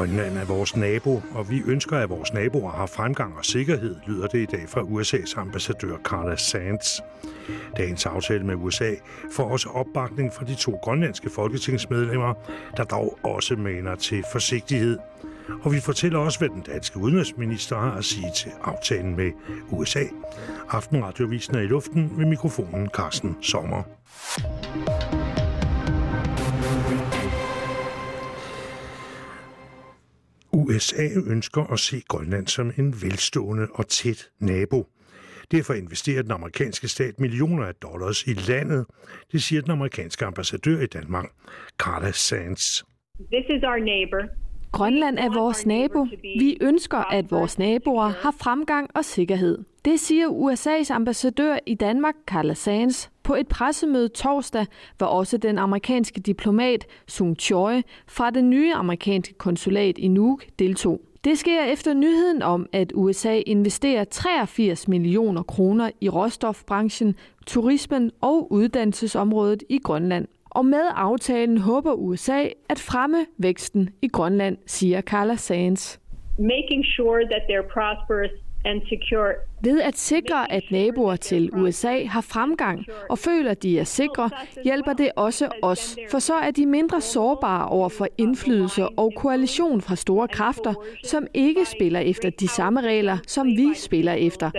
Grønland er vores nabo, og vi ønsker, at vores naboer har fremgang og sikkerhed, lyder det i dag fra USA's ambassadør Carla Sands. Dagens aftale med USA får også opbakning fra de to grønlandske folketingsmedlemmer, der dog også mener til forsigtighed. Og vi fortæller også, hvad den danske udenrigsminister har at sige til aftalen med USA. Aftenradiovisen er i luften ved mikrofonen Carsten Sommer. USA ønsker at se Grønland som en velstående og tæt nabo. Derfor investerer den amerikanske stat millioner af dollars i landet, det siger den amerikanske ambassadør i Danmark, Carla Sands. This is our neighbor. Grønland er vores nabo. Vi ønsker, at vores naboer har fremgang og sikkerhed. Det siger USA's ambassadør i Danmark, Carla Sands, på et pressemøde torsdag, var også den amerikanske diplomat Sung Choi fra det nye amerikanske konsulat i Nuuk deltog. Det sker efter nyheden om, at USA investerer 83 millioner kroner i råstofbranchen, turismen og uddannelsesområdet i Grønland. Og med aftalen håber USA at fremme væksten i Grønland, siger Carla Sands. Making sure that they're prosperous and secure. Ved at sikre, at naboer til USA har fremgang og føler, at de er sikre, hjælper det også os, for så er de mindre sårbare over for indflydelse og koalition fra store kræfter, som ikke spiller efter de samme regler, som vi spiller efter,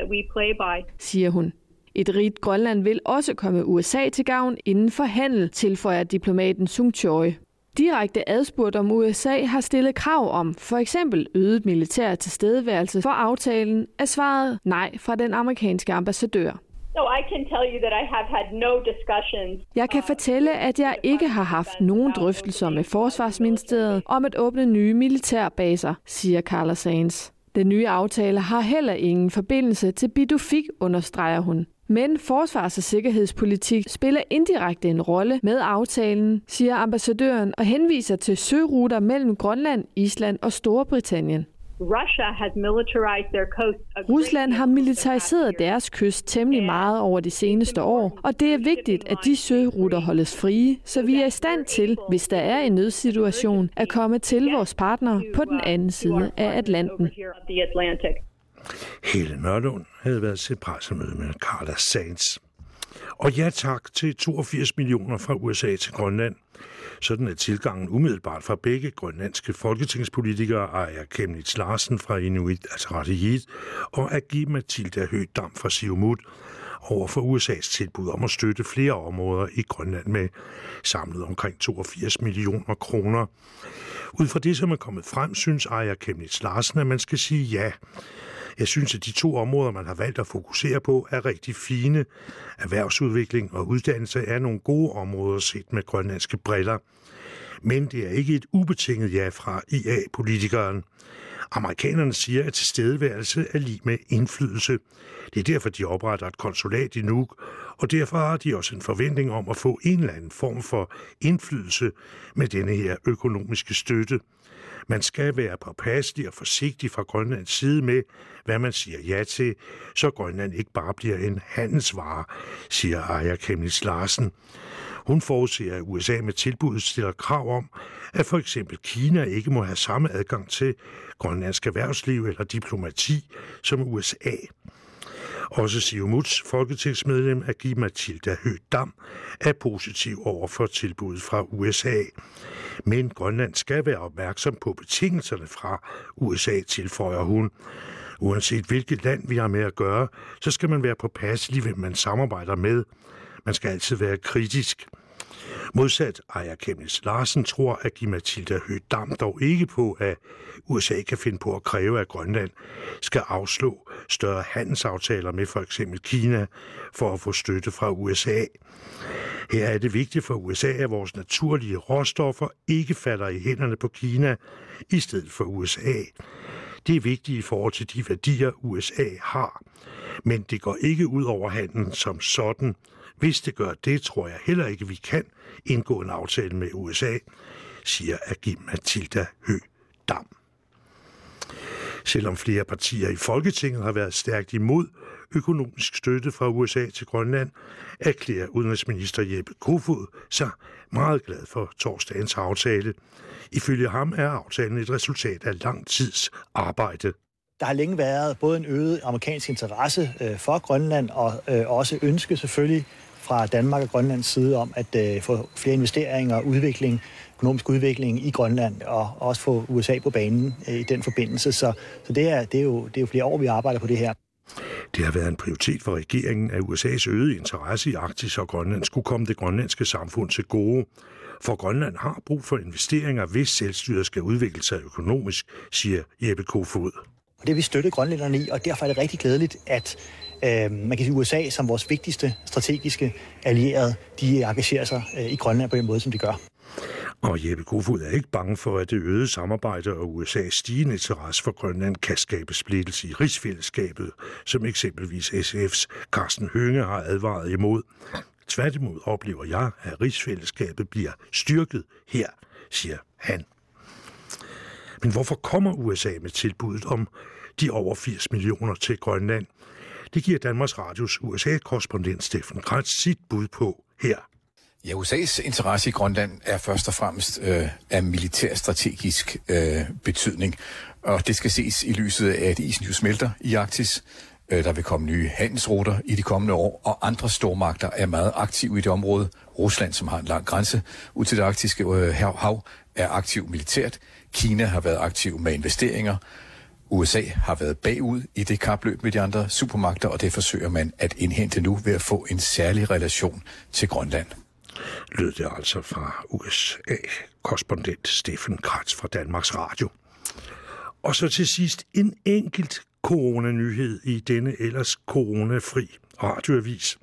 siger hun. Et rigt Grønland vil også komme USA til gavn inden for handel, tilføjer diplomaten Sung Choi. Direkte adspurgt om USA har stillet krav om for eksempel øget militær tilstedeværelse for aftalen, er svaret nej fra den amerikanske ambassadør. So I can tell you that I have had no discussions. Jeg kan fortælle, at jeg ikke har haft nogen drøftelser med Forsvarsministeriet om at åbne nye militærbaser, siger Carla Sands. Den nye aftale har heller ingen forbindelse til Bidufik, understreger hun. Men forsvars- og sikkerhedspolitik spiller indirekte en rolle med aftalen, siger ambassadøren og henviser til søruter mellem Grønland, Island og Storbritannien. Rusland har militariseret deres kyst temmelig meget over de seneste år, og det er vigtigt, at de søruter holdes frie, så vi er i stand til, hvis der er en nødsituation, at komme til vores partnere på den anden side af Atlanten. Hele Nørlund havde været til pressemøde med Carla Sands. Og ja tak til 82 millioner fra USA til Grønland. Sådan er tilgangen umiddelbart fra begge grønlandske folketingspolitikere, Aya Kemnitz Larsen fra Inuit Ataqatigiit og Agi Mathilda Høgdam fra Siumut over for USA's tilbud om at støtte flere områder i Grønland med samlet omkring 82 millioner kroner. Ud fra det, som er kommet frem, synes Aya Kemnitz Larsen, at man skal sige ja. Jeg synes, at de to områder, man har valgt at fokusere på, er rigtig fine. Erhvervsudvikling og uddannelse er nogle gode områder set med grønlandske briller. Men det er ikke et ubetinget ja fra IA-politikeren. Amerikanerne siger, at tilstedeværelse er lige med indflydelse. Det er derfor, de opretter et konsulat i Nuuk, og derfor har de også en forventning om at få en eller anden form for indflydelse med denne her økonomiske støtte. Man skal være påpasselig og forsigtig fra Grønlands side med, hvad man siger ja til, så Grønland ikke bare bliver en handelsvare, siger Aya Kemnitz Larsen. Hun forudser, at USA med tilbuddet stiller krav om, at for eksempel Kina ikke må have samme adgang til grønlandsk erhvervsliv eller diplomati som USA. Også Siumuts folketingsmedlem Agi Mathilda Høgdam er positiv over for tilbuddet fra USA. Men Grønland skal være opmærksom på betingelserne fra USA, tilføjer hun. Uanset hvilket land vi har med at gøre, så skal man være påpasselig, hvem man samarbejder med. Man skal altid være kritisk. Modsat Aya Kemnis Larsen tror, at give Mathilda Høgdam dog ikke på, at USA kan finde på at kræve, at Grønland skal afslå større handelsaftaler med for eksempel Kina for at få støtte fra USA. Her er det vigtigt for USA, at vores naturlige råstoffer ikke falder i hænderne på Kina i stedet for USA. Det er vigtigt i forhold til de værdier, USA har. Men det går ikke ud over handlen som sådan. Hvis det gør det, tror jeg heller ikke, vi kan indgå en aftale med USA, siger Agim Matilda Hø Dam. Selvom flere partier i Folketinget har været stærkt imod økonomisk støtte fra USA til Grønland, erklærer udenrigsminister Jeppe Kofod sig meget glad for torsdagens aftale. Ifølge ham er aftalen et resultat af lang tids arbejde. Der har længe været både en øget amerikansk interesse øh, for Grønland og øh, også ønske selvfølgelig fra Danmark og Grønlands side om at øh, få flere investeringer og udvikling, økonomisk udvikling i Grønland og også få USA på banen øh, i den forbindelse. Så, så det, er, det, er jo, det er jo flere år, vi arbejder på det her. Det har været en prioritet for regeringen, at USA's øgede interesse i Arktis og Grønland skulle komme det grønlandske samfund til gode. For Grønland har brug for investeringer, hvis selvstyret skal udvikle sig økonomisk, siger Jeppe Kofod. Og det vil støtte grønlænderne i, og derfor er det rigtig glædeligt, at øh, man kan sige USA som vores vigtigste strategiske allierede, de engagerer sig øh, i Grønland på den måde, som de gør. Og Jeppe Kofod er ikke bange for, at det øgede samarbejde og USA's stigende interesse for Grønland kan skabe splittelse i rigsfællesskabet, som eksempelvis SF's Carsten Hønge har advaret imod. Tværtimod oplever jeg, at rigsfællesskabet bliver styrket her, siger han. Men hvorfor kommer USA med tilbuddet om de over 80 millioner til Grønland? Det giver Danmarks Radios USA-korrespondent Steffen Kratz sit bud på her. Ja, USA's interesse i Grønland er først og fremmest øh, af militærstrategisk øh, betydning, og det skal ses i lyset af, at isen jo smelter i Arktis. Øh, der vil komme nye handelsruter i de kommende år, og andre stormagter er meget aktive i det område. Rusland, som har en lang grænse ud til det arktiske øh, hav, er aktiv militært. Kina har været aktiv med investeringer. USA har været bagud i det kapløb med de andre supermagter, og det forsøger man at indhente nu ved at få en særlig relation til Grønland lød det altså fra USA-korrespondent Steffen Kratz fra Danmarks Radio. Og så til sidst en enkelt coronanyhed i denne ellers coronafri radioavis.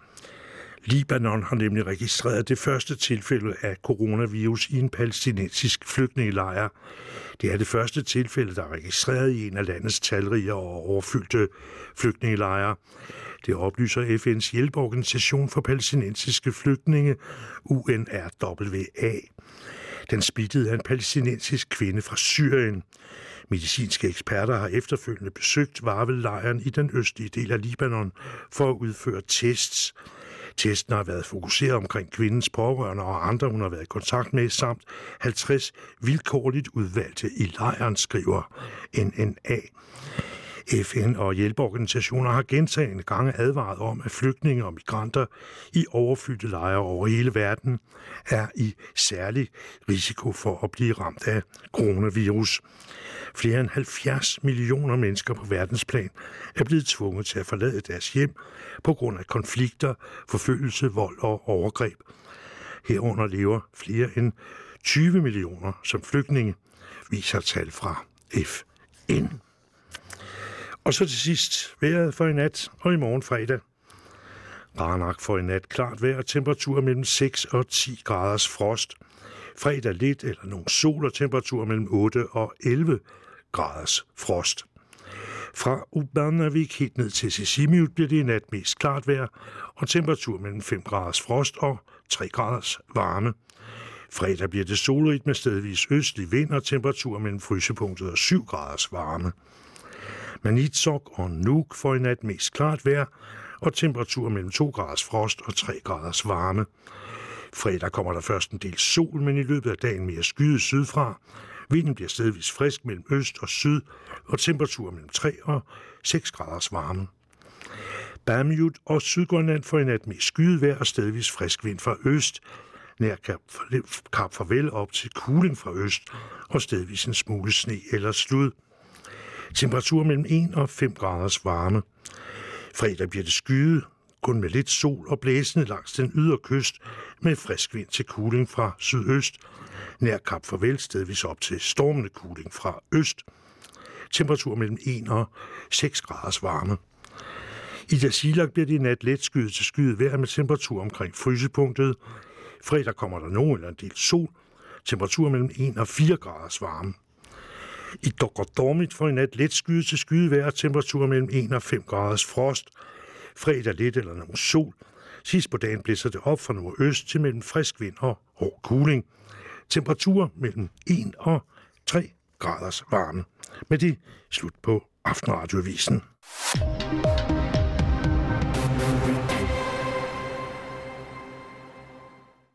Libanon har nemlig registreret det første tilfælde af coronavirus i en palæstinensisk flygtningelejr. Det er det første tilfælde, der er registreret i en af landets talrige og overfyldte flygtningelejre. Det oplyser FN's hjælpeorganisation for palæstinensiske flygtninge, UNRWA. Den smittede er en palæstinensisk kvinde fra Syrien. Medicinske eksperter har efterfølgende besøgt Varvel-lejren i den østlige del af Libanon for at udføre tests. Testen har været fokuseret omkring kvindens pårørende og andre, hun har været i kontakt med, samt 50 vilkårligt udvalgte i lejren, skriver NNA. FN og hjælpeorganisationer har gentagende gange advaret om, at flygtninge og migranter i overfyldte lejre over hele verden er i særlig risiko for at blive ramt af coronavirus. Flere end 70 millioner mennesker på verdensplan er blevet tvunget til at forlade deres hjem på grund af konflikter, forfølgelse, vold og overgreb. Herunder lever flere end 20 millioner som flygtninge, viser tal fra FN. Og så til sidst vejret for i nat og i morgen fredag. Barnak for i nat klart vejr, temperatur mellem 6 og 10 graders frost. Fredag lidt eller nogle sol og temperatur mellem 8 og 11 graders frost. Fra Ubanavik helt ned til Sisimiut bliver det i nat mest klart vejr og temperatur mellem 5 graders frost og 3 graders varme. Fredag bliver det solrigt med stedvis østlig vind og temperatur mellem frysepunktet og 7 graders varme. Manitsok og Nuuk får i nat mest klart vejr, og temperatur mellem 2 graders frost og 3 graders varme. Fredag kommer der først en del sol, men i løbet af dagen mere skyet sydfra. Vinden bliver stedvis frisk mellem øst og syd, og temperatur mellem 3 og 6 graders varme. Bermud og Sydgrønland får i nat mest skyet vejr og stedvis frisk vind fra øst, nær Kap Farvel op til Kuling fra øst, og stedvis en smule sne eller slud. Temperatur mellem 1 og 5 graders varme. Fredag bliver det skyet, kun med lidt sol og blæsende langs den ydre kyst med frisk vind til kuling fra sydøst, nær Kap Farvel stedvis op til stormende kuling fra øst. Temperatur mellem 1 og 6 graders varme. I Dasilak bliver det i nat let skyet til skyet vejr med temperatur omkring frysepunktet. Fredag kommer der nogen eller en del sol. Temperatur mellem 1 og 4 graders varme. I Dokordormit for i nat let skyde til skyde vejr temperatur mellem 1 og 5 graders frost. Fredag lidt eller nogen sol. Sidst på dagen blæser det op fra nordøst til mellem frisk vind og hård kuling. Temperatur mellem 1 og 3 graders varme. Med det slut på Aftenradioavisen.